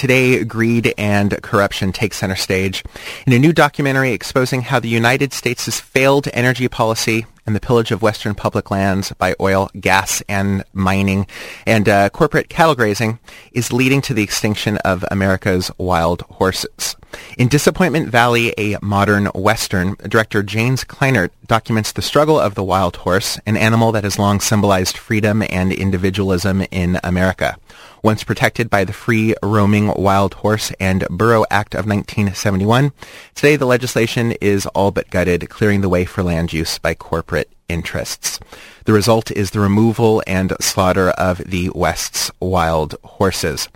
today greed and corruption take center stage in a new documentary exposing how the United States' failed energy policy and the pillage of Western public lands by oil, gas, and mining, and uh, corporate cattle grazing is leading to the extinction of America's wild horses. In Disappointment Valley, a modern Western, director James Kleinert documents the struggle of the wild horse, an animal that has long symbolized freedom and individualism in America. Once protected by the Free Roaming Wild Horse and Burro Act of 1971, today the legislation is all but gutted, clearing the way for land use by corporate interests. The result is the removal and slaughter of the West's wild horses.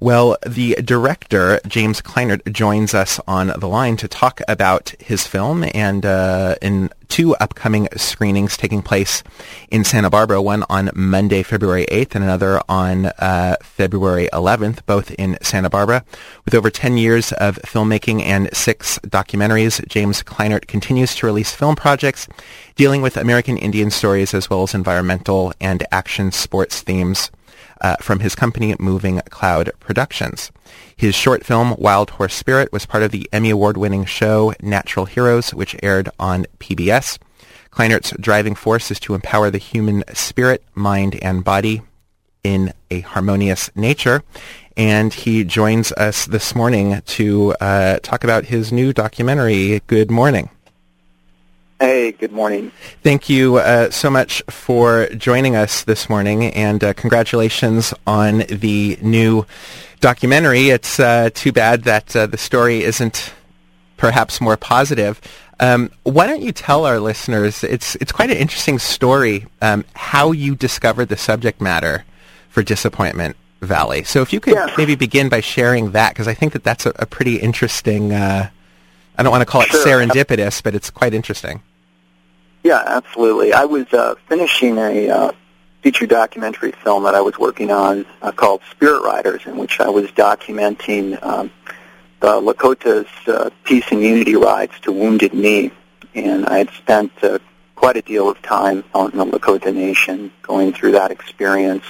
Well, the director, James Kleinert, joins us on the line to talk about his film and uh, in two upcoming screenings taking place in Santa Barbara, one on Monday, February 8th, and another on uh, February 11th, both in Santa Barbara. With over 10 years of filmmaking and six documentaries, James Kleinert continues to release film projects dealing with American Indian stories as well as environmental and action sports themes uh, from his company Moving Cloud Productions. His short film Wild Horse Spirit was part of the Emmy Award-winning show Natural Heroes, which aired on PBS. Kleinert's driving force is to empower the human spirit, mind, and body in a harmonious nature. And he joins us this morning to uh, talk about his new documentary, Good Morning. Hey, good morning. Thank you uh, so much for joining us this morning, and uh, congratulations on the new documentary. It's uh, too bad that uh, the story isn't perhaps more positive. Um, why don't you tell our listeners? It's it's quite an interesting story um, how you discovered the subject matter for Disappointment Valley. So if you could yeah. maybe begin by sharing that, because I think that that's a, a pretty interesting. Uh, I don't want to call it sure. serendipitous, but it's quite interesting. Yeah, absolutely. I was uh, finishing a uh, feature documentary film that I was working on uh, called Spirit Riders, in which I was documenting um, the Lakota's uh, peace and unity rides to Wounded Knee. And I had spent uh, quite a deal of time out in the Lakota Nation going through that experience.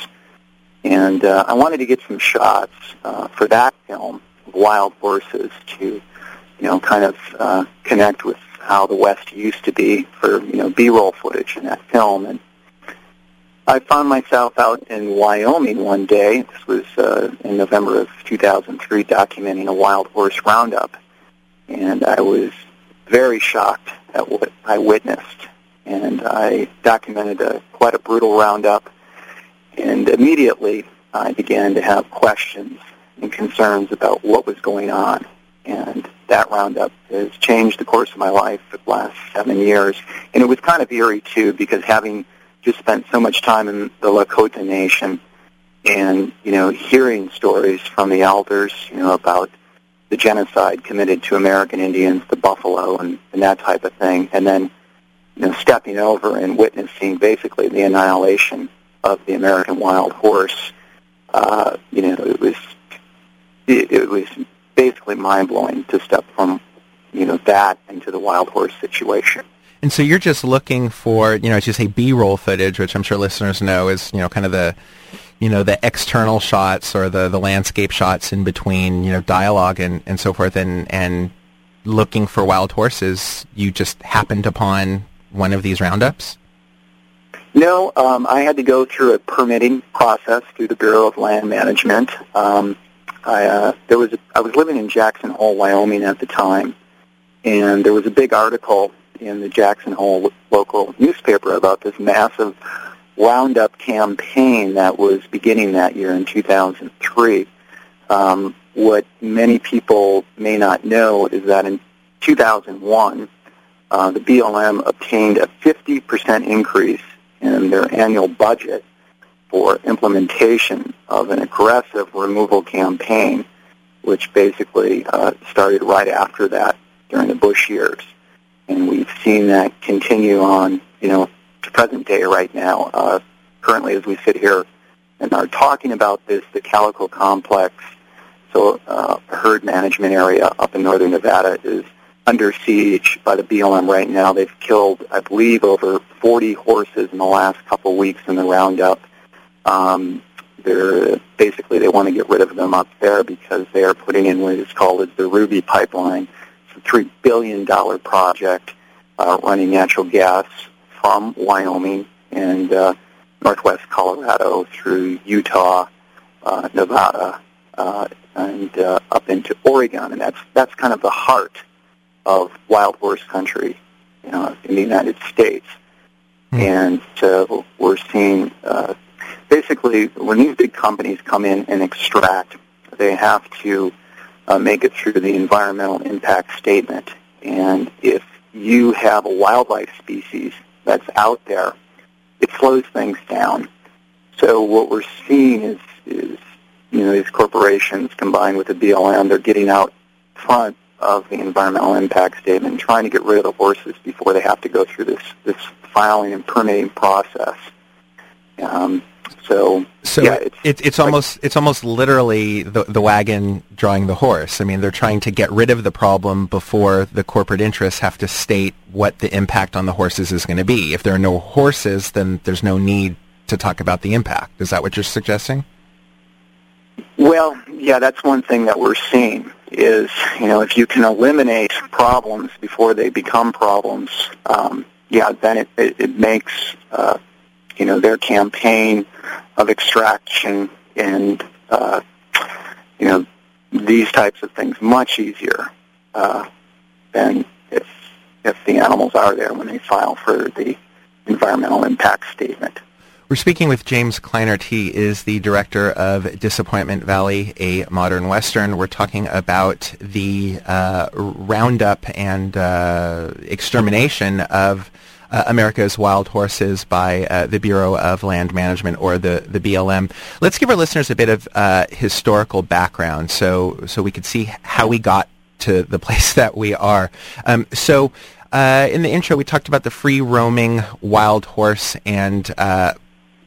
And uh, I wanted to get some shots uh, for that film wild horses to, you know, kind of uh, connect with how the West used to be for you know B-roll footage in that film. And I found myself out in Wyoming one day. This was uh, in November of 2003, documenting a wild horse roundup, and I was very shocked at what I witnessed. And I documented a, quite a brutal roundup, and immediately I began to have questions and concerns about what was going on. And that roundup has changed the course of my life for the last seven years. And it was kind of eerie, too, because having just spent so much time in the Lakota Nation and, you know, hearing stories from the elders, you know, about the genocide committed to American Indians, the buffalo, and, and that type of thing, and then, you know, stepping over and witnessing basically the annihilation of the American wild horse, uh, you know, it was it, it was basically mind blowing to step from you know that into the wild horse situation. And so you're just looking for, you know, as you say, B-roll footage, which I'm sure listeners know is, you know, kind of the, you know, the external shots or the, the landscape shots in between, you know, dialogue and, and so forth, and, and looking for wild horses. You just happened upon one of these roundups? No, um, I had to go through a permitting process through the Bureau of Land Management. Um, I uh, there was a, I was living in Jackson Hole, Wyoming at the time, and there was a big article in the Jackson Hole local newspaper about this massive Roundup campaign that was beginning that year in 2003. Um, what many people may not know is that in 2001, uh, the BLM obtained a 50% increase in their annual budget for implementation of an aggressive removal campaign, which basically uh, started right after that during the Bush years. And we've seen that continue on, you know, to present day right now. Uh, currently, as we sit here and are talking about this, the Calico Complex, so uh, herd management area up in northern Nevada, is under siege by the BLM right now. They've killed, I believe, over 40 horses in the last couple weeks in the roundup. Um, they're basically they want to get rid of them up there because they are putting in what is called as the Ruby pipeline. It's a three billion dollar project uh, running natural gas from Wyoming and uh, northwest Colorado through Utah, uh, Nevada, uh, and uh, up into Oregon, and that's that's kind of the heart of wild horse country you know, in the United States. Mm. And uh, we're seeing uh, basically when these big companies come in and extract, they have to uh, make it through the environmental impact statement. And if you have a wildlife species that's out there, it slows things down. So what we're seeing is, is you know, these corporations combined with the BLM, they're getting out front of the environmental impact statement trying to get rid of the horses before they have to go through this, this filing and permitting process. Um, so, so yeah, it's, it's, it's almost it's almost literally the the wagon drawing the horse. I mean, they're trying to get rid of the problem before the corporate interests have to state what the impact on the horses is going to be. If there are no horses, then there's no need to talk about the impact. Is that what you're suggesting? Well, yeah, that's one thing that we're seeing is, you know, if you can eliminate problems before they become problems, um, yeah, then it, it, it makes, uh, you know, their campaign of extraction and, uh, you know, these types of things much easier uh, than if if the animals are there when they file for the environmental impact statement. We're speaking with James Kleinert. He is the director of Disappointment Valley, a modern western. We're talking about the uh, roundup and uh, extermination of uh, America's wild horses by uh, the Bureau of Land Management or the, the BLM. Let's give our listeners a bit of uh, historical background so so we could see how we got to the place that we are. Um, so. Uh, in the intro, we talked about the free roaming wild horse and uh,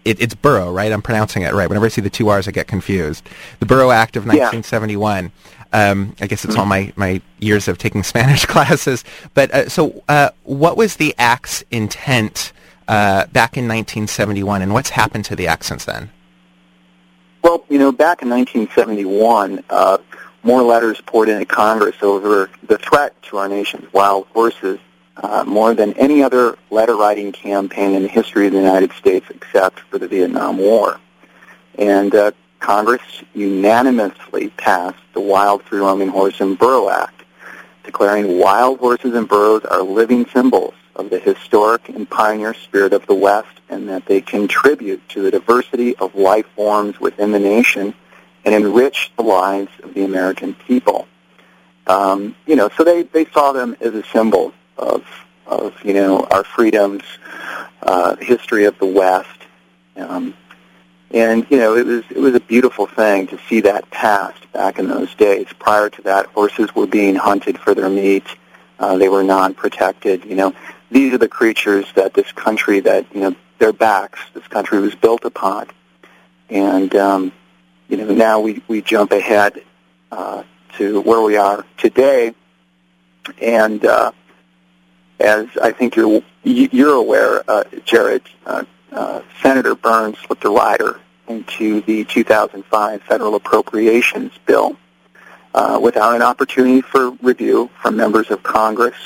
it, it's Burro, right? I'm pronouncing it right. Whenever I see the two R's, I get confused. The Burro Act of 1971. Yeah. Um, I guess it's all my, my years of taking Spanish classes. But uh, so, uh, what was the Act's intent uh, back in 1971, and what's happened to the Act since then? Well, you know, back in 1971, uh, more letters poured into Congress over the threat to our nation's wild horses uh, more than any other letter-writing campaign in the history of the United States except for the Vietnam War. And uh, Congress unanimously passed the Wild Free Roaming Horse and Burro Act, declaring wild horses and burros are living symbols of the historic and pioneer spirit of the West and that they contribute to the diversity of life forms within the nation and enrich the lives of the American people. Um, you know, so they, they saw them as a symbol of of you know our freedoms, uh, history of the West, um, and you know it was it was a beautiful thing to see that past back in those days. Prior to that, horses were being hunted for their meat; uh, they were non-protected. You know, these are the creatures that this country that you know their backs this country was built upon, and um, you know now we we jump ahead uh, to where we are today, and uh, as I think you're you're aware, uh, Jared, uh, uh, Senator Burns slipped a rider into the 2005 federal appropriations bill uh, without an opportunity for review from members of Congress.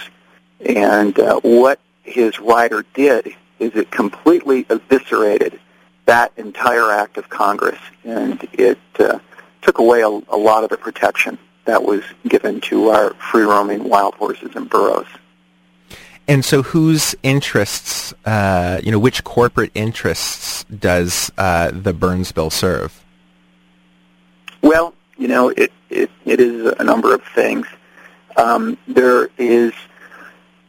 And uh, what his rider did is it completely eviscerated that entire act of Congress, and it uh, took away a, a lot of the protection that was given to our free-roaming wild horses and burros. And so, whose interests, uh, you know, which corporate interests does uh, the Burns bill serve? Well, you know, it it, it is a number of things. Um, there is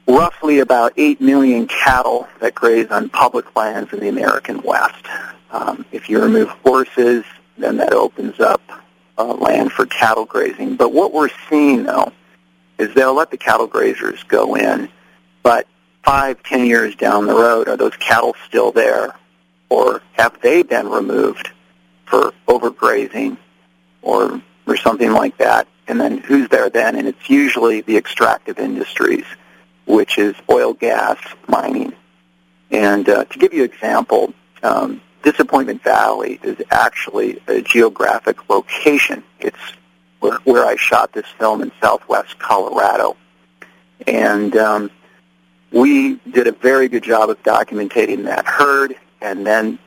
roughly about 8 million cattle that graze on public lands in the American West. Um, if you remove horses, then that opens up uh, land for cattle grazing. But what we're seeing, though, is they'll let the cattle grazers go in but five, ten years down the road, are those cattle still there? Or have they been removed for overgrazing or, or something like that? And then who's there then? And it's usually the extractive industries, which is oil, gas, mining. And uh, to give you an example, um, Disappointment Valley is actually a geographic location. It's where, where I shot this film in southwest Colorado. And um, we did a very good job of documenting that herd and then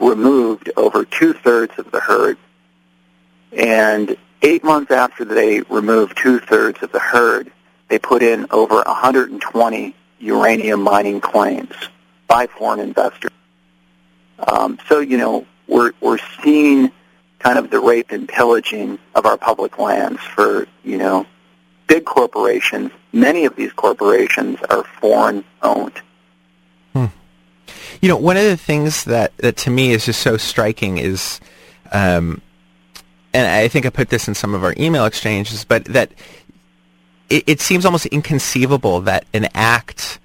removed over two-thirds of the herd. And eight months after they removed two-thirds of the herd, they put in over 120 uranium mining claims by foreign investors. Um, so, you know, we're, we're seeing kind of the rape and pillaging of our public lands for, you know, big corporations. Many of these corporations are foreign owned. Hmm. You know, one of the things that, that to me is just so striking is, um, and I think I put this in some of our email exchanges, but that it, it seems almost inconceivable that an act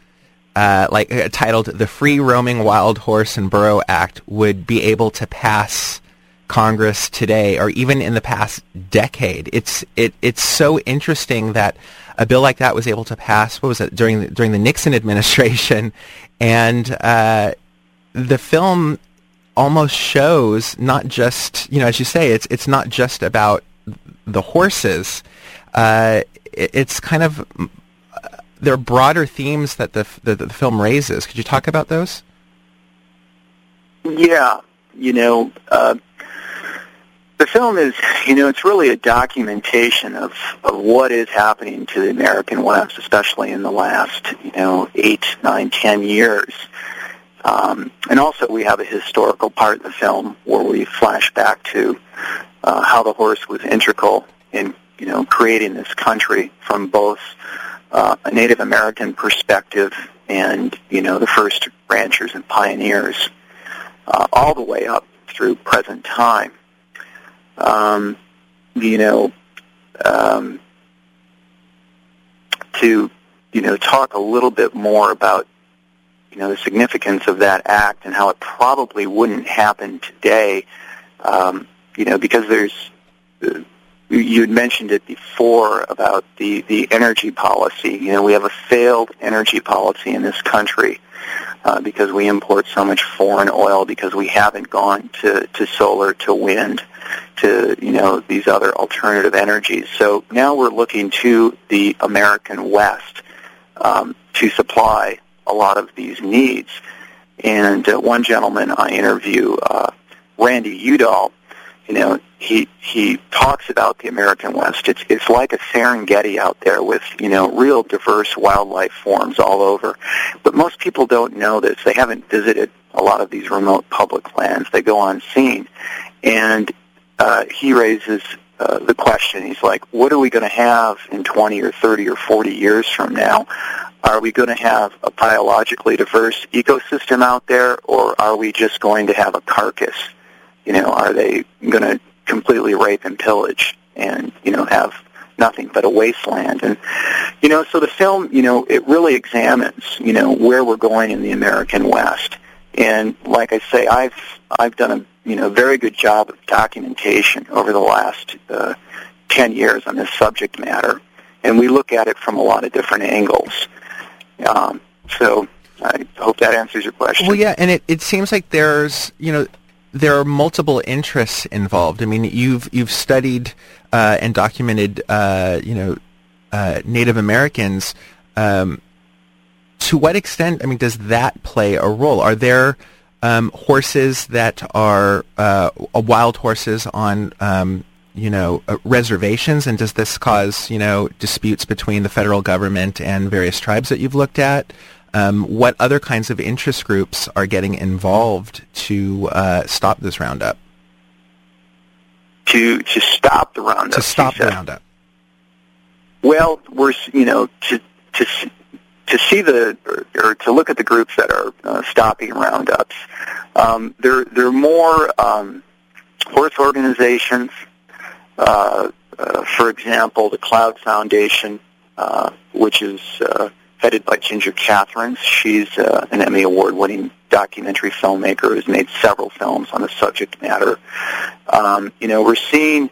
uh, like uh, titled "The Free Roaming Wild Horse and Burro Act" would be able to pass Congress today, or even in the past decade. It's it it's so interesting that a bill like that was able to pass. What was it during the, during the Nixon administration, and uh, the film almost shows not just you know as you say it's it's not just about the horses. Uh, it, it's kind of there are broader themes that the, the, the film raises. Could you talk about those? Yeah, you know, uh, the film is, you know, it's really a documentation of, of what is happening to the American West, especially in the last, you know, eight, nine, ten years. Um, and also we have a historical part of the film where we flash back to uh, how the horse was integral in, you know, creating this country from both uh, a Native American perspective and, you know, the first ranchers and pioneers uh, all the way up through present time. Um, you know, um, to, you know, talk a little bit more about, you know, the significance of that act and how it probably wouldn't happen today, um, you know, because there's uh, you had mentioned it before about the, the energy policy. You know, we have a failed energy policy in this country uh, because we import so much foreign oil because we haven't gone to, to solar, to wind, to, you know, these other alternative energies. So now we're looking to the American West um, to supply a lot of these needs. And uh, one gentleman I interview, uh, Randy Udall, you know, he he talks about the American West. It's it's like a Serengeti out there with you know real diverse wildlife forms all over. But most people don't know this. They haven't visited a lot of these remote public lands. They go on scene, and uh, he raises uh, the question. He's like, "What are we going to have in 20 or 30 or 40 years from now? Are we going to have a biologically diverse ecosystem out there, or are we just going to have a carcass?" You know, are they going to completely rape and pillage and, you know, have nothing but a wasteland? And, you know, so the film, you know, it really examines, you know, where we're going in the American West. And like I say, I've I've done a you know very good job of documentation over the last uh, ten years on this subject matter, and we look at it from a lot of different angles. Um, so I hope that answers your question. Well, yeah, and it, it seems like there's you know there are multiple interests involved. I mean, you've you've studied uh, and documented, uh, you know, uh, Native Americans. Um, to what extent? I mean, does that play a role? Are there um, horses that are uh, wild horses on, um, you know, uh, reservations, and does this cause, you know, disputes between the federal government and various tribes that you've looked at? Um, what other kinds of interest groups are getting involved to uh, stop this roundup? To to stop the roundup. To stop the roundup. Well, we're you know to to to see the or, or to look at the groups that are uh, stopping roundups. Um, they're they're more um, horse organizations. Uh, uh, for example, the Cloud Foundation, uh, which is uh, headed by Ginger Kathrens. She's uh, an Emmy Award-winning documentary filmmaker who's made several films on the subject matter. Um, you know, we're seeing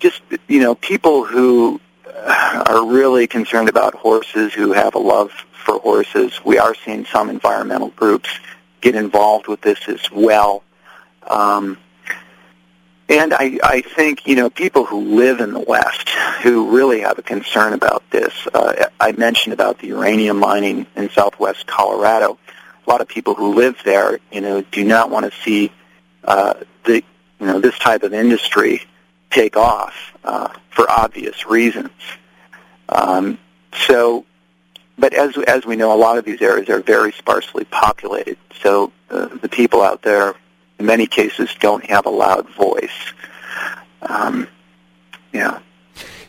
just, you know, people who uh, are really concerned about horses, who have a love for horses. We are seeing some environmental groups get involved with this as well. Um, and I, I think, you know, people who live in the West who really have a concern about this, uh, I mentioned about the uranium mining in southwest Colorado. A lot of people who live there, you know, do not want to see uh, the, you know, this type of industry take off uh, for obvious reasons. Um, so, but as as we know, a lot of these areas are very sparsely populated. So uh, the people out there in many cases don't have a loud voice. Um, yeah.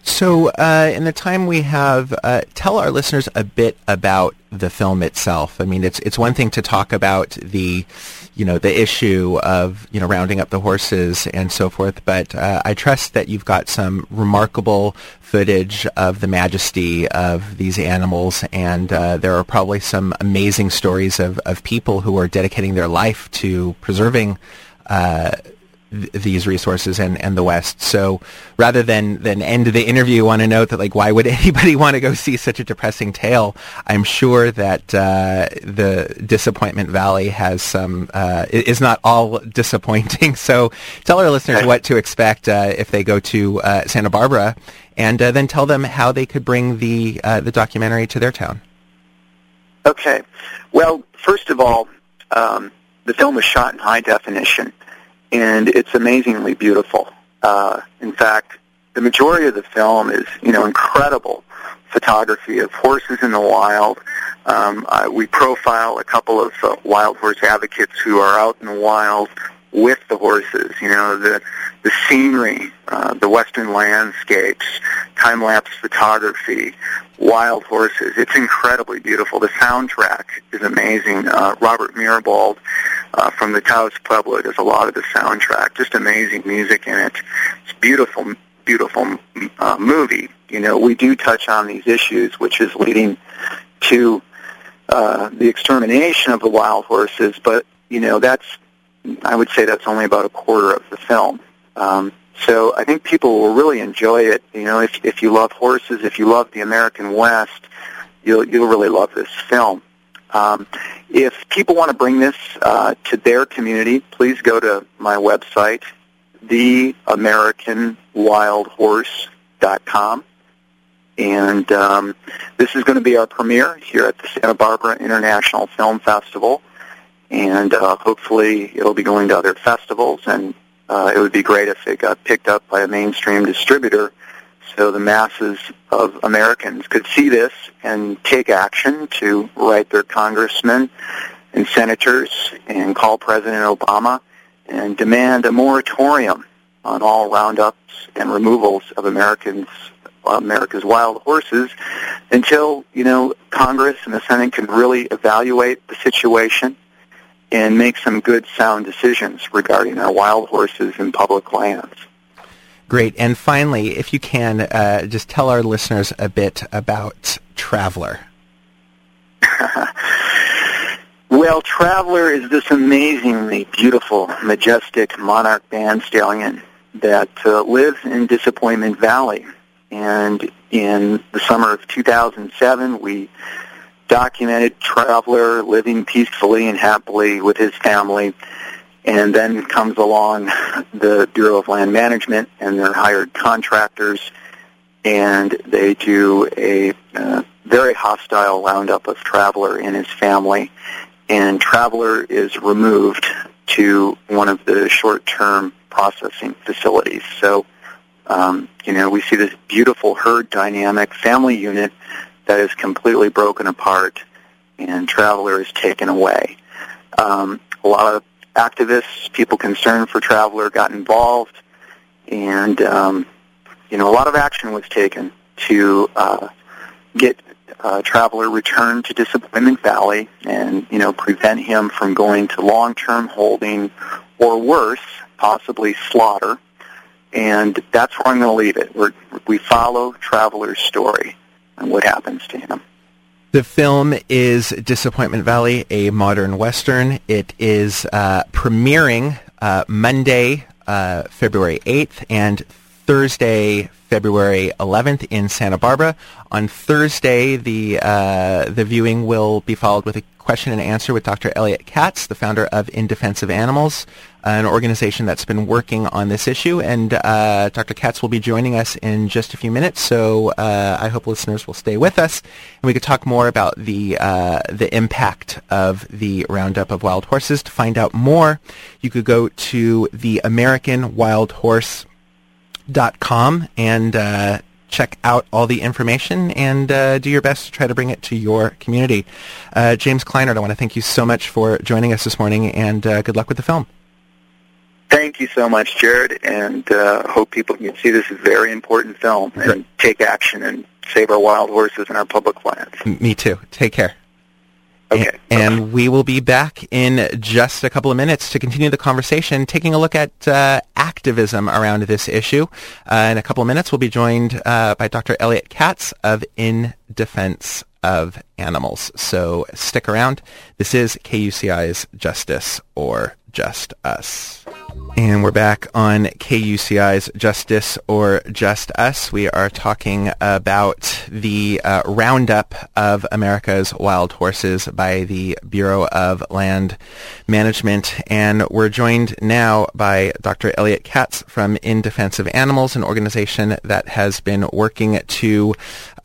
So, uh, in the time we have, uh, tell our listeners a bit about the film itself. I mean, it's it's one thing to talk about the, you know, the issue of you know rounding up the horses and so forth, but uh, I trust that you've got some remarkable footage of the majesty of these animals, and uh, there are probably some amazing stories of of people who are dedicating their life to preserving. Uh, these resources and, and the West. So rather than, than end the interview on a note that like, why would anybody want to go see such a depressing tale? I'm sure that uh, the Disappointment Valley has some, uh, is not all disappointing. So tell our listeners what to expect uh, if they go to uh, Santa Barbara and uh, then tell them how they could bring the, uh, the documentary to their town. Okay. Well, first of all, um, the film was shot in high definition and it's amazingly beautiful. Uh, in fact, the majority of the film is, you know, incredible photography of horses in the wild. Um, uh, we profile a couple of uh, wild horse advocates who are out in the wild with the horses. You know, the the scenery, uh, the western landscapes, time lapse photography, wild horses. It's incredibly beautiful. The soundtrack is amazing. Uh, Robert Mirabal uh, from the Taos Pueblo does a lot of the soundtrack. Just amazing music in it. It's beautiful, beautiful uh, movie. You know, we do touch on these issues, which is leading to uh, the extermination of the wild horses. But you know, that's I would say that's only about a quarter of the film. Um, so I think people will really enjoy it. You know, if if you love horses, if you love the American West, you'll you'll really love this film. Um, if people want to bring this uh, to their community, please go to my website, theamericanwildhorse.com. And um, this is going to be our premiere here at the Santa Barbara International Film Festival. And uh, hopefully it'll be going to other festivals. And uh, it would be great if it got picked up by a mainstream distributor so the masses of Americans could see this and take action to write their congressmen and senators and call President Obama and demand a moratorium on all roundups and removals of Americans America's wild horses until, you know, Congress and the Senate can really evaluate the situation and make some good sound decisions regarding our wild horses and public lands. Great. And finally, if you can, uh, just tell our listeners a bit about Traveler. well, Traveler is this amazingly beautiful, majestic monarch band stallion that uh, lives in Disappointment Valley. And in the summer of 2007, we documented Traveler living peacefully and happily with his family and then comes along the Bureau of Land Management and their hired contractors, and they do a uh, very hostile roundup of Traveler and his family. And Traveler is removed to one of the short-term processing facilities. So, um, you know, we see this beautiful herd dynamic family unit that is completely broken apart, and Traveler is taken away. Um, a lot of activists, people concerned for Traveler got involved, and um, you know a lot of action was taken to uh, get uh, Traveler returned to Disappointment Valley, and you know prevent him from going to long-term holding, or worse, possibly slaughter. And that's where I'm going to leave it. We're, we follow Traveler's story and what happens to him. The film is Disappointment Valley, a modern western. It is uh, premiering uh, Monday, uh, February 8th, and Thursday, February 11th in Santa Barbara. On Thursday, the uh, the viewing will be followed with a question and answer with Dr. Elliot Katz, the founder of In Defense of Animals. an organization that's been working on this issue. And uh, Dr. Katz will be joining us in just a few minutes, so uh, I hope listeners will stay with us, and we could talk more about the uh, the impact of the roundup of wild horses. To find out more, you could go to the American Wild Horse com and uh, check out all the information and uh, do your best to try to bring it to your community. Uh, James Kleinert, I want to thank you so much for joining us this morning, and uh, good luck with the film. Thank you so much, Jared, and uh, hope people can see this very important film and take action and save our wild horses and our public lands. Me too. Take care. Okay. And we will be back in just a couple of minutes to continue the conversation, taking a look at uh, activism around this issue. Uh, in a couple of minutes, we'll be joined uh, by Dr. Elliot Katz of In Defense of Animals. So stick around. This is KUCI's Justice or Just Us. And we're back on KUCI's Justice or Just Us. We are talking about the uh, roundup of America's wild horses by the Bureau of Land Management. And we're joined now by Dr. Elliot Katz from In Defense of Animals, an organization that has been working to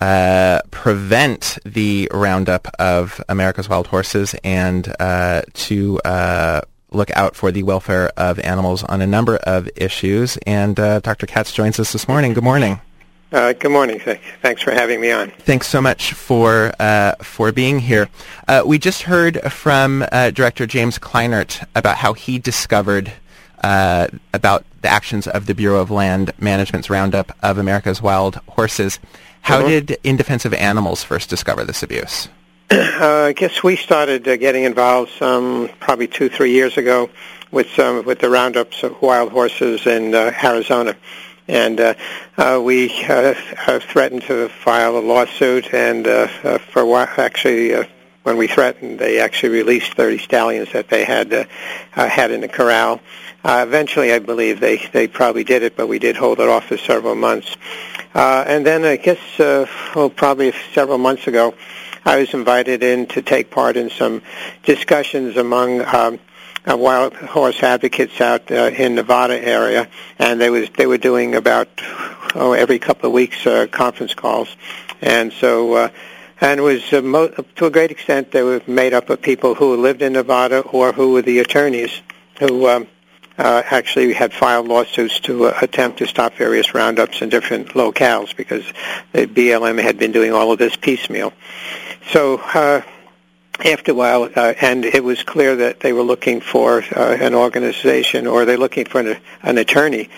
uh, prevent the roundup of America's wild horses and uh, to uh, look out for the welfare of animals on a number of issues. And uh, Dr. Katz joins us this morning. Good morning. Uh, good morning. Thanks for having me on. Thanks so much for uh, for being here. Uh, we just heard from uh, Director James Kleinert about how he discovered uh, about the actions of the Bureau of Land Management's roundup of America's wild horses. How uh-huh. did In Defense of Animals first discover this abuse? Uh, I guess we started uh, getting involved some probably two, three years ago with some with the roundups of wild horses in uh, Arizona, and uh, uh, we uh, threatened to file a lawsuit. And uh, for a actually, uh, when we threatened, they actually released 30 stallions that they had uh, uh, had in the corral. Uh, eventually, I believe they they probably did it, but we did hold it off for several months. Uh, and then I guess, uh, well, probably several months ago. I was invited in to take part in some discussions among um, uh, wild horse advocates out uh, in Nevada area, and they was they were doing about oh every couple of weeks uh, conference calls, and so. Uh, and it was uh, mo- to a great extent they were made up of people who lived in Nevada or who were the attorneys who um, uh, actually had filed lawsuits to uh, attempt to stop various roundups in different locales because the BLM had been doing all of this piecemeal. So uh, after a while, uh, and it was clear that they were looking for uh, an organization or they're looking for an, an attorney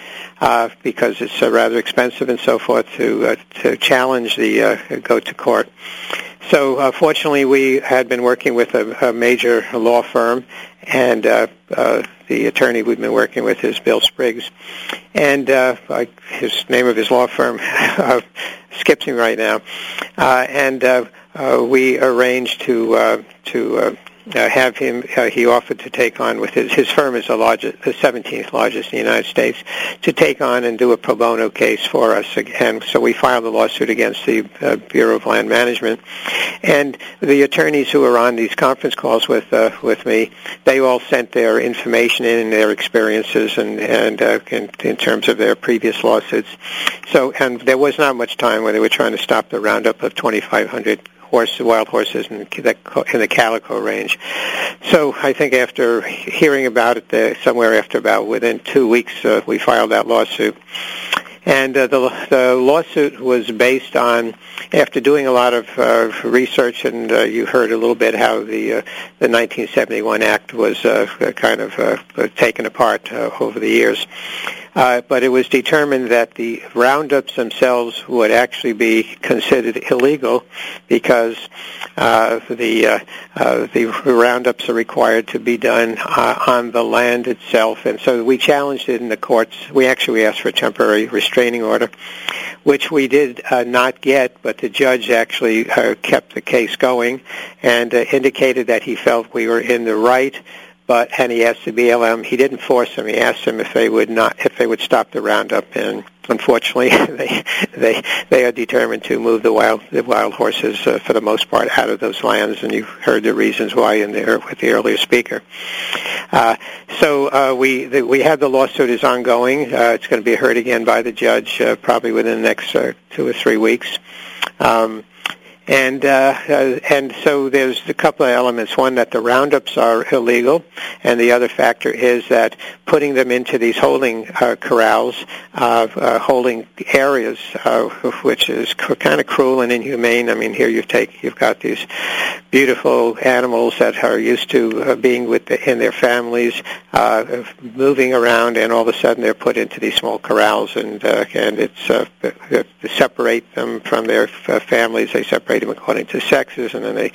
uh, because it's uh, rather expensive and so forth to uh, to challenge the uh, go to court. So uh, fortunately, we had been working with a, a major law firm, and uh, uh, the attorney we've been working with is Bill Spriggs, and uh, his name of his law firm uh, skips me right now, uh, and uh, we arranged to uh, to uh, uh, have him. Uh, he offered to take on with his his firm is the largest, the 17th largest in the United States, to take on and do a pro bono case for us. And so we filed a lawsuit against the uh, Bureau of Land Management, and the attorneys who were on these conference calls with uh, with me, they all sent their information in and their experiences and and uh, in, in terms of their previous lawsuits. So and there was not much time where they were trying to stop the roundup of 2,500 horse, wild horses in the, in the calico range. So I think after hearing about it, uh, somewhere after about within two weeks, uh, we filed that lawsuit. And uh, the, the lawsuit was based on, after doing a lot of uh, research, and uh, you heard a little bit how the uh, the 1971 Act was uh, kind of uh, taken apart uh, over the years. Uh, but it was determined that the roundups themselves would actually be considered illegal because uh, the uh, uh, the roundups are required to be done uh, on the land itself, and so we challenged it in the courts. We actually asked for a temporary restraining order, which we did uh, not get, but the judge actually uh, kept the case going and uh, indicated that he felt we were in the right but and he asked the BLM. He didn't force them. He asked them if they would not if they would stop the roundup. And unfortunately, they they they are determined to move the wild the wild horses uh, for the most part out of those lands. And you heard the reasons why in there with the earlier speaker. Uh, so uh, we the, we have the lawsuit is ongoing. Uh, it's going to be heard again by the judge uh, probably within the next uh, two or three weeks. Um, and uh, uh, and so there's a couple of elements. One that the roundups are illegal, and the other factor is that putting them into these holding uh, corrals, uh, uh, holding areas, uh, which is cr- kind of cruel and inhumane. I mean, here you take you've got these beautiful animals that are used to uh, being with the, in their families, uh, moving around, and all of a sudden they're put into these small corrals, and uh, and it's uh, separate them from their uh, families. They separate them according to sexes, and then they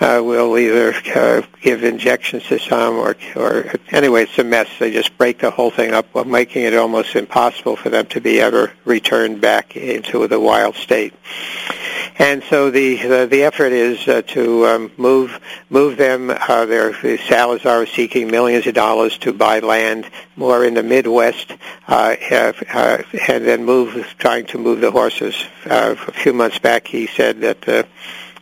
uh, will either uh, give injections to some, or or anyway, it's a mess. They just break the whole thing up, making it almost impossible for them to be ever returned back into the wild state. And so the the, the effort is uh, to um, move move them. Uh, their the Salazar is seeking millions of dollars to buy land more in the Midwest, uh, uh, and then move trying to move the horses. Uh, a few months back, he said that. Uh,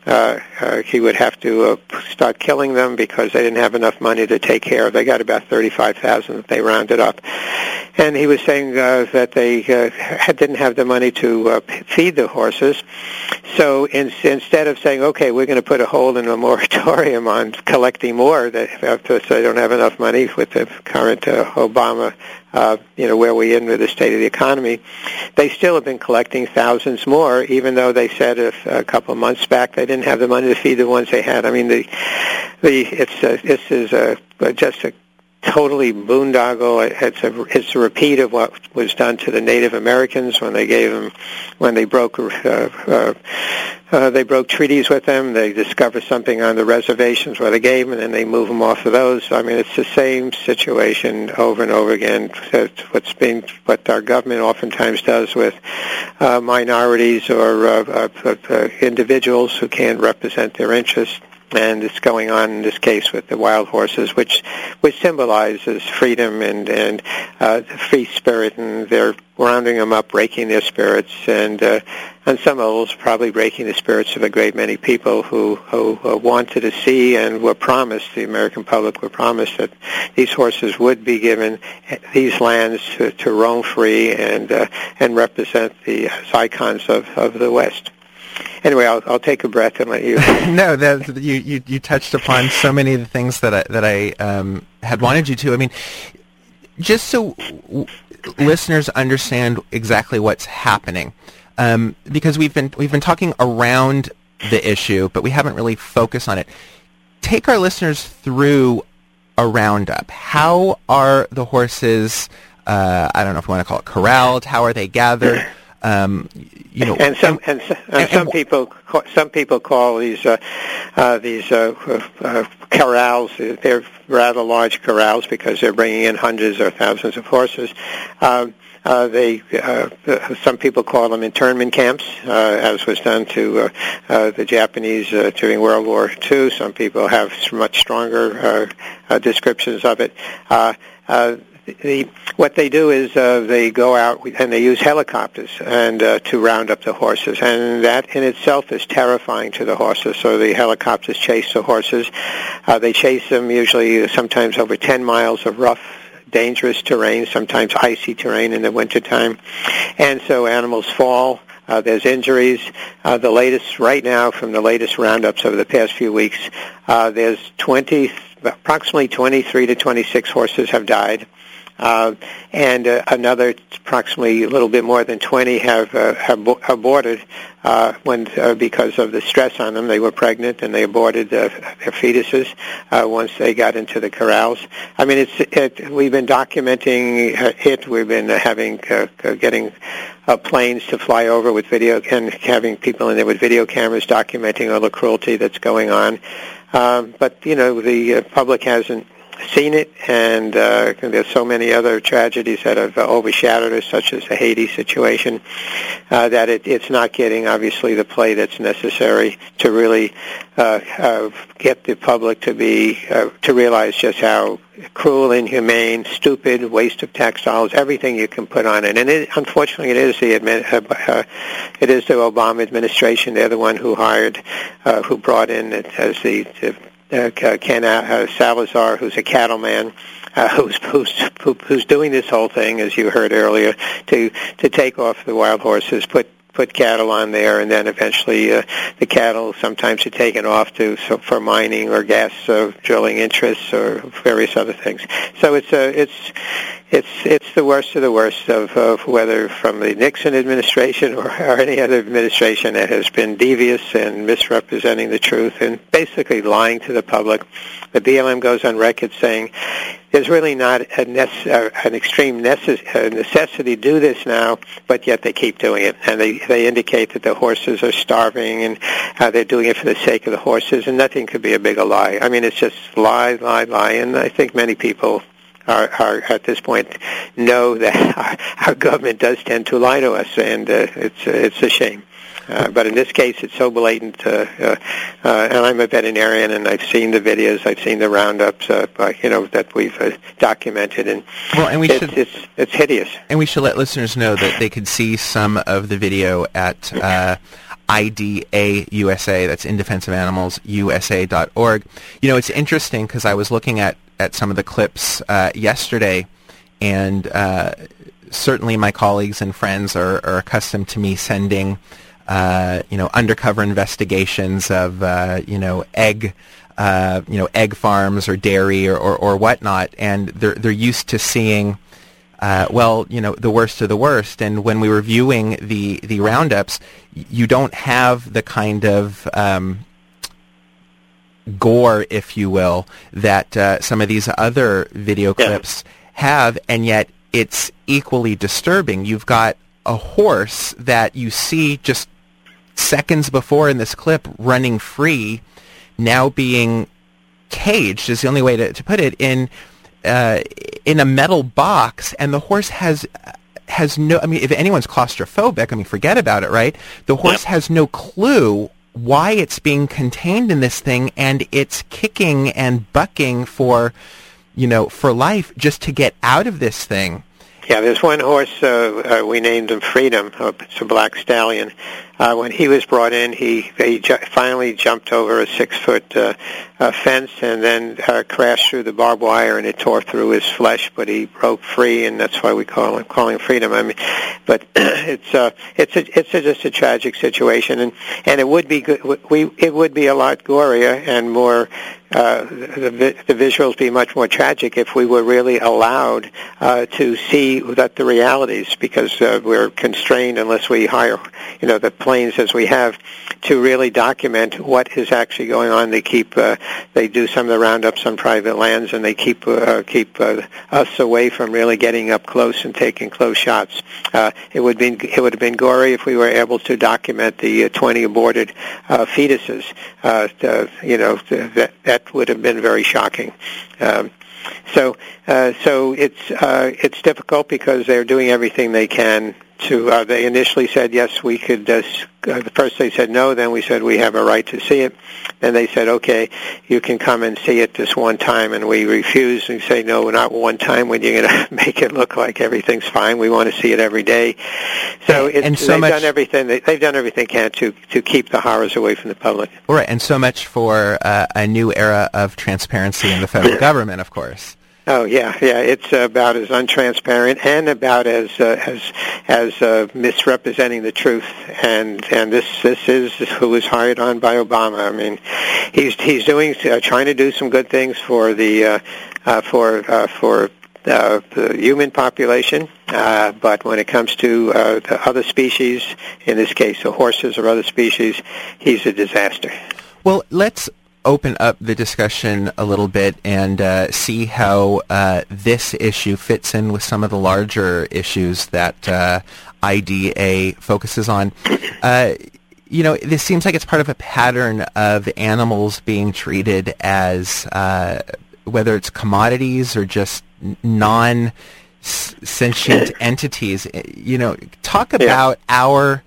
uh, uh, he would have to uh, start killing them because they didn't have enough money to take care of. They got about thirty-five thousand that they rounded up, and he was saying uh, that they uh, didn't have the money to uh, feed the horses. So in, instead of saying, "Okay, we're going to put a hold in a moratorium on collecting more," that after they don't have enough money with the current uh, Obama uh, you know, where we're in with the state of the economy, they still have been collecting thousands more, even though they said if, a couple of months back they didn't have the money to feed the ones they had. I mean, the the it's a, this is a, just a totally boondoggle. It's a it's a repeat of what was done to the Native Americans when they gave them when they broke uh, uh, uh, they broke treaties with them. They discover something on the reservations where they gave them, and then they move them off of those. I mean, it's the same situation over and over again. That's what's been what our government oftentimes does with uh, minorities or uh, uh, individuals who can't represent their interests and it's going on in this case with the wild horses, which which symbolizes freedom and and uh, free spirit, and they're rounding them up, breaking their spirits, and uh, on some levels, probably breaking the spirits of a great many people who who uh, wanted to see and were promised the American public were promised that these horses would be given these lands to, to roam free and uh, and represent the icons of of the West anyway, I'll, I'll take a breath and let you. no, that, you, you you touched upon so many of the things that I, that I um, had wanted you to. I mean, just so w- listeners understand exactly what's happening, um, because we've been we've been talking around the issue, but we haven't really focused on it. Take our listeners through a roundup. How are the horses? Uh, I don't know if we want to call it corralled. How are they gathered? Um, you know, and some and, and, and some and, people some people call these uh, uh, these uh, uh, corrals they're rather large corrals because they're bringing in hundreds or thousands of horses. Um, uh, they uh, some people call them internment camps, uh, as was done to uh, uh, the Japanese uh, during World War II. Some people have much stronger uh, uh, descriptions of it. The, what they do is uh, they go out and they use helicopters and uh, to round up the horses, and that in itself is terrifying to the horses. So the helicopters chase the horses. Uh, they chase them usually sometimes over 10 miles of rough dangerous terrain, sometimes icy terrain in the wintertime. And so animals fall. Uh, there's injuries. Uh, the latest, right now, from the latest roundups over the past few weeks, uh, there's 20, approximately 23 to 26 horses have died uh, and uh, another approximately a little bit more than 20 have, uh, have aborted uh, when uh, because of the stress on them. They were pregnant and they aborted uh, their fetuses uh, once they got into the corrals. I mean, it's it, we've been documenting uh, it. We've been uh, having uh, getting uh, planes to fly over with video and having people in there with video cameras documenting all the cruelty that's going on. Um, but you know, the uh, public hasn't seen it, and uh, there's so many other tragedies that have uh, overshadowed us, such as the Haiti situation, uh, that it, it's not getting obviously the play that's necessary to really uh, uh, get the public to be uh, to realize just how cruel, inhumane, stupid, waste of tax dollars, everything you can put on it. And it, unfortunately, it is the admin, uh, uh, it is the Obama administration. They're the one who hired, uh, who brought in as the, the uh, Ken uh, Salazar, who's a cattleman, uh, who's, who's who's doing this whole thing, as you heard earlier, to to take off the wild horses, put put cattle on there, and then eventually uh, the cattle sometimes are taken off to so for mining or gas uh, drilling interests or various other things. So it's a uh, it's it's it's the worst of the worst of, of whether from the Nixon administration or, or any other administration that has been devious and misrepresenting the truth and basically lying to the public. The BLM goes on record saying there's really not a nece- uh, an extreme necess- necessity to do this now, but yet they keep doing it, and they they indicate that the horses are starving and uh, they're doing it for the sake of the horses, and nothing could be a bigger lie. I mean, it's just lie, lie, lie, and I think many people are, are at this point know that our, our government does tend to lie to us, and uh, it's uh, it's a shame. Uh, but in this case, it's so blatant. Uh, uh, uh, and I'm a veterinarian, and I've seen the videos, I've seen the roundups, uh, by, you know, that we've uh, documented, and well, and we it's, should, it's it's hideous. And we should let listeners know that they could see some of the video at. Uh, IDA USA, that's In Defense of Animals USA.org. You know, it's interesting because I was looking at, at some of the clips uh, yesterday, and uh, certainly my colleagues and friends are, are accustomed to me sending uh, you know, undercover investigations of, uh, you know, egg, uh, you know, egg farms or dairy or, or, or whatnot, and they're they're used to seeing, uh, well, you know, the worst of the worst. And when we were viewing the the roundups, you don't have the kind of um, gore, if you will, that uh, some of these other video clips yeah. have, and yet it's equally disturbing. You've got a horse that you see just seconds before in this clip running free, now being caged is the only way to, to put it in uh, in a metal box, and the horse has has no. I mean, if anyone's claustrophobic, I mean, forget about it, right? The horse has no clue why it's being contained in this thing, and it's kicking and bucking for, you know, for life just to get out of this thing. Yeah, there's one horse uh, uh, we named him Freedom. It's a black stallion. Uh, when he was brought in, he he ju- finally jumped over a six foot uh, uh, fence and then uh, crashed through the barbed wire, and it tore through his flesh. But he broke free, and that's why we call him calling Freedom. I mean, but it's uh, it's a, it's a, just a tragic situation, and and it would be good. We it would be a lot gorier and more uh, the, the visuals be much more tragic if we were really allowed uh, to see that the realities, because uh, we're constrained unless we hire, you know, the planes as we have to really document what is actually going on. They keep uh, they do some of the roundups on private lands, and they keep uh, keep uh, us away from really getting up close and taking close shots. Uh, it would be it would have been gory if we were able to document the uh, 20 aborted uh, fetuses. Uh, you know that that would have been very shocking. Um, so uh, so it's uh, it's difficult because they're doing everything they can to uh, they initially said yes we could uh, uh, first they said no then we said we have a right to see it. Then they said okay you can come and see it this one time and we refused. And say no not one time. When you're going to make it look like everything's fine we want to see it every day. So it's, and so they've much, done everything they, they've done everything they can to to keep the horrors away from the public. Right and so much for uh, a new era of transparency in the federal government of course Oh yeah, yeah. It's about as untransparent and about as uh, as as uh, misrepresenting the truth. And and this this is who was hired on by Obama. I mean, he's he's doing uh, trying to do some good things for the uh, uh, for uh, for uh, the human population, uh, but when it comes to uh, the other species, in this case the horses or other species, he's a disaster. Well, let's open up the discussion a little bit and uh, see how uh, this issue fits in with some of the larger issues that uh, IDA focuses on. Uh, you know, this seems like it's part of a pattern of animals being treated as uh, whether it's commodities or just non sentient entities. You know, talk about yeah. our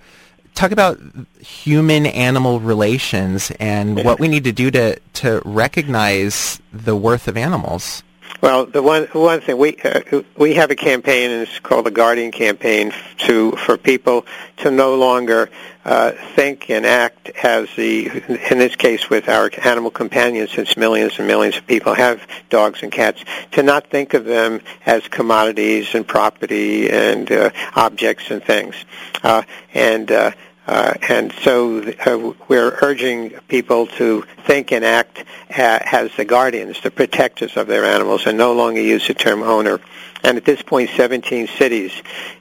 talk about human animal relations and what we need to do to to recognize the worth of animals. Well, the one one thing we uh, we have a campaign, and it's called the Guardian Campaign, to for people to no longer uh, think and act as the, in this case, with our animal companions, since millions and millions of people have dogs and cats, to not think of them as commodities and property and uh, objects and things, uh, and. Uh, uh, and so uh, we're urging people to think and act uh, as the guardians, the protectors of their animals, and no longer use the term owner. And at this point, 17 cities,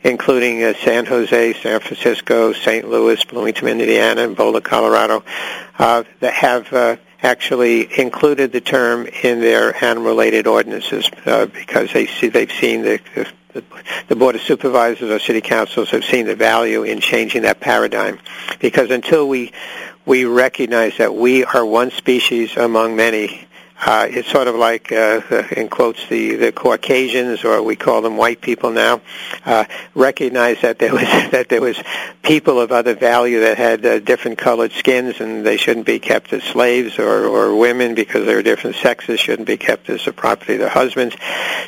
including uh, San Jose, San Francisco, St. Louis, Bloomington, Indiana, and Boulder, Colorado, uh, that have uh, actually included the term in their animal-related ordinances uh, because they see they've seen the, the the Board of Supervisors or City Councils have seen the value in changing that paradigm. Because until we we recognize that we are one species among many, uh, it's sort of like, uh, in quotes, the, the Caucasians, or we call them white people now, uh, recognize that there was that there was people of other value that had uh, different colored skins, and they shouldn't be kept as slaves, or, or women because they're different sexes shouldn't be kept as the property of their husbands.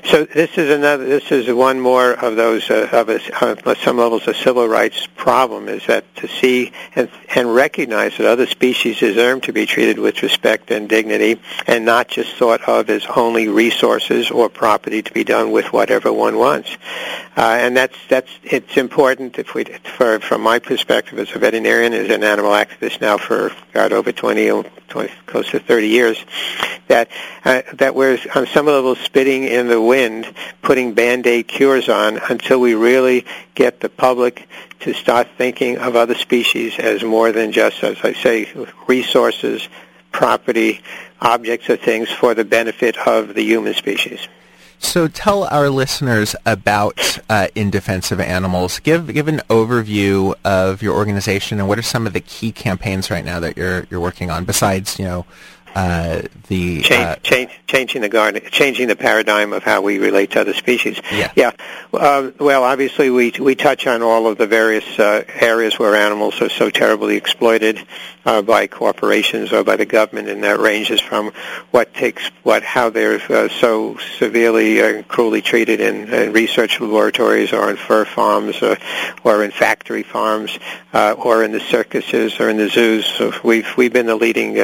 So this is another. This is one more of those uh, of a, uh, some levels of civil rights problem is that to see and and recognize that other species deserve to be treated with respect and dignity, and not not just thought of as only resources or property to be done with whatever one wants. Uh, and that's that's it's important if we for from my perspective as a veterinarian as an animal activist now for God over 20, 20 close to 30 years that uh, that we're on some level spitting in the wind putting band-aid cures on until we really get the public to start thinking of other species as more than just as I say resources property, objects, or things for the benefit of the human species. So tell our listeners about uh, In Defense of Animals. Give give an overview of your organization and what are some of the key campaigns right now that you're you're working on besides you know uh, the change, uh, change, changing the garden, changing the paradigm of how we relate to other species. Yeah. Yeah. Uh, well, obviously, we we touch on all of the various uh, areas where animals are so terribly exploited uh, by corporations or by the government, and that ranges from what takes what how they're uh, so severely and cruelly treated in, in research laboratories or in fur farms or, or in factory farms or in the circuses or in the zoos. So we've we've been the leading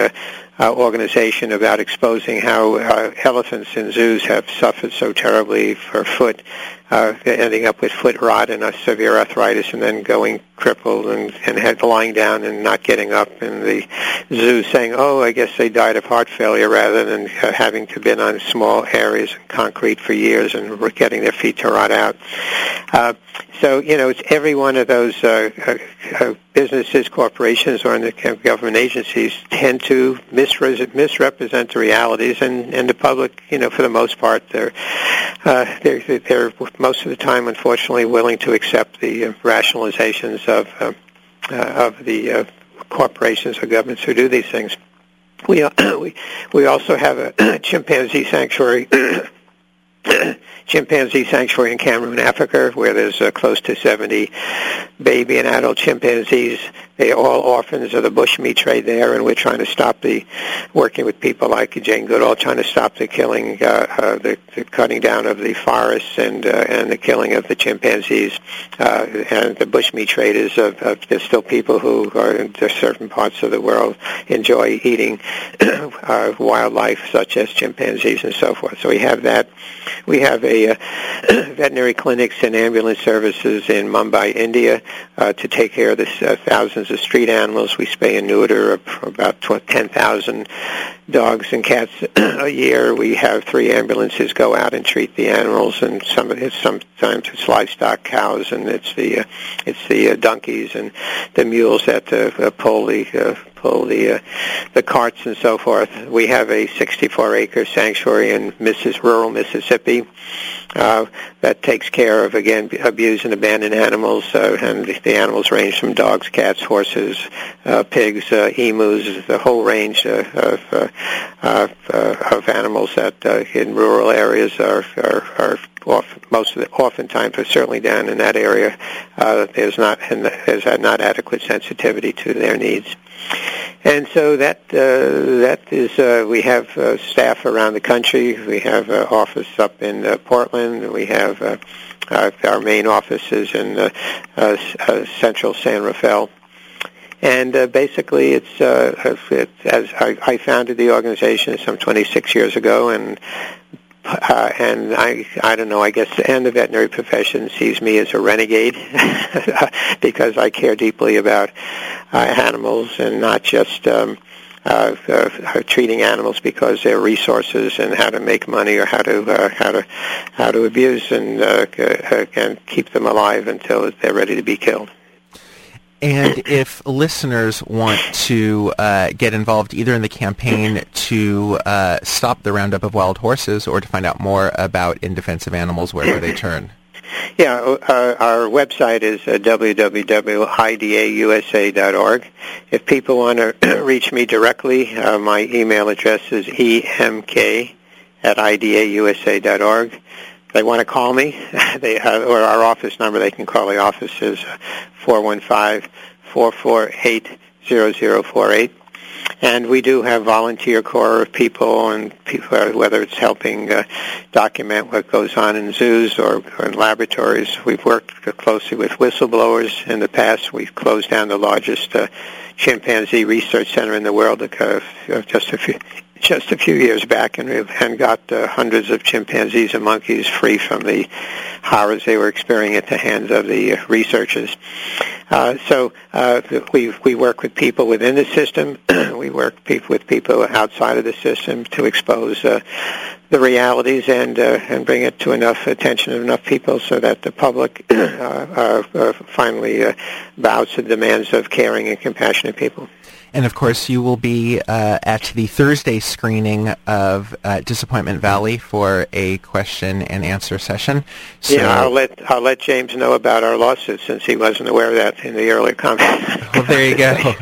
uh, organization about exposing how uh, elephants in zoos have suffered so terribly for foot uh, ending up with foot rot and a severe arthritis and then going crippled and, and had lying down and not getting up and the zoo saying, oh, I guess they died of heart failure rather than uh, having to been on small areas of concrete for years and getting their feet to rot out. Uh, so, you know, it's every one of those uh, uh, uh businesses, corporations, or in the government agencies tend to misre- misrepresent the realities, and, and the public, you know, for the most part, they're, uh, they're, they're most of the time, unfortunately, willing to accept the uh, rationalizations of uh, uh, of the uh, corporations or governments who do these things. We uh, we we also have a chimpanzee sanctuary. chimpanzee sanctuary in Cameroon, Africa, where there's uh, close to 70 baby and adult chimpanzees they're all orphans of the bushmeat trade there, and we're trying to stop the, working with people like Jane Goodall, trying to stop the killing, uh, uh, the, the cutting down of the forests and uh, and the killing of the chimpanzees. Uh, and the bushmeat traders, of, of there's still people who are in certain parts of the world enjoy eating uh, wildlife such as chimpanzees and so forth. So we have that. We have a uh, veterinary clinics and ambulance services in Mumbai, India, uh, to take care of the uh, thousands of street animals. We spay and neuter about 10,000 dogs and cats a year. We have three ambulances go out and treat the animals, and some of it, sometimes it's livestock cows, and it's the uh, it's the uh, donkeys and the mules that uh, pull the uh, pull the uh, the carts and so forth. We have a 64 acre sanctuary in Mrs. rural Mississippi uh, that takes care of again abused and abandoned animals, uh, and the animals range from dogs, cats, horses, uh, pigs, uh, emus, the whole range uh, of uh, uh, of animals that uh, in rural areas are are, are off, most of the, oftentimes, but certainly down in that area, uh, there's not and there's not adequate sensitivity to their needs. And so that uh, that is uh, we have uh, staff around the country. We have an office up in uh, Portland. We have uh, our, our main offices in uh, uh, uh, central San Rafael. And uh, basically, it's uh, it, as I, I founded the organization some 26 years ago, and uh, and I, I don't know, I guess, and the veterinary profession sees me as a renegade because I care deeply about uh, animals and not just um, uh, uh, treating animals because they're resources and how to make money or how to uh, how to how to abuse and uh, uh, and keep them alive until they're ready to be killed. And if listeners want to uh, get involved either in the campaign to uh, stop the roundup of wild horses or to find out more about In Defense of Animals, where do they turn? Yeah, uh, our website is uh, www.idausa.org. If people want to reach me directly, uh, my email address is emk at idausa.org they want to call me, they have, or our office number, they can call the office is 415-448-0048. And we do have volunteer corps of people, and people, uh, whether it's helping uh, document what goes on in zoos or, or in laboratories. We've worked closely with whistleblowers in the past. We've closed down the largest uh, chimpanzee research center in the world uh, just a few just a few years back, and and got uh, hundreds of chimpanzees and monkeys free from the horrors they were experiencing at the hands of the uh, researchers. Uh, so uh, we we work with people within the system. we work people with people outside of the system to expose uh, the realities and uh, and bring it to enough attention of enough people so that the public uh, finally bows to the demands of caring and compassionate people. And of course, you will be uh, at the Thursday screening of uh, Disappointment Valley for a question and answer session. So, yeah, I'll let I'll let James know about our lawsuit since he wasn't aware of that in the earlier comment. well, there you go.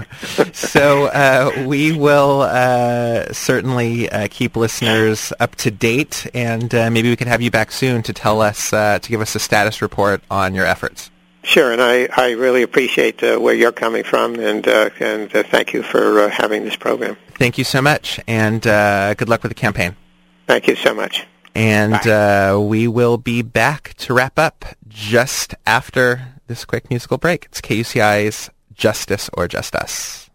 so uh, we will uh, certainly uh, keep listeners up to date, and uh, maybe we can have you back soon to tell us to give us a status report on your efforts. Sure, and I, I really appreciate uh, where you're coming from, and uh, and uh, thank you for uh, having this program. Thank you so much, and uh, good luck with the campaign. Thank you so much. And uh, we will be back to wrap up just after this quick musical break. It's KUCI's Justice or Just Us.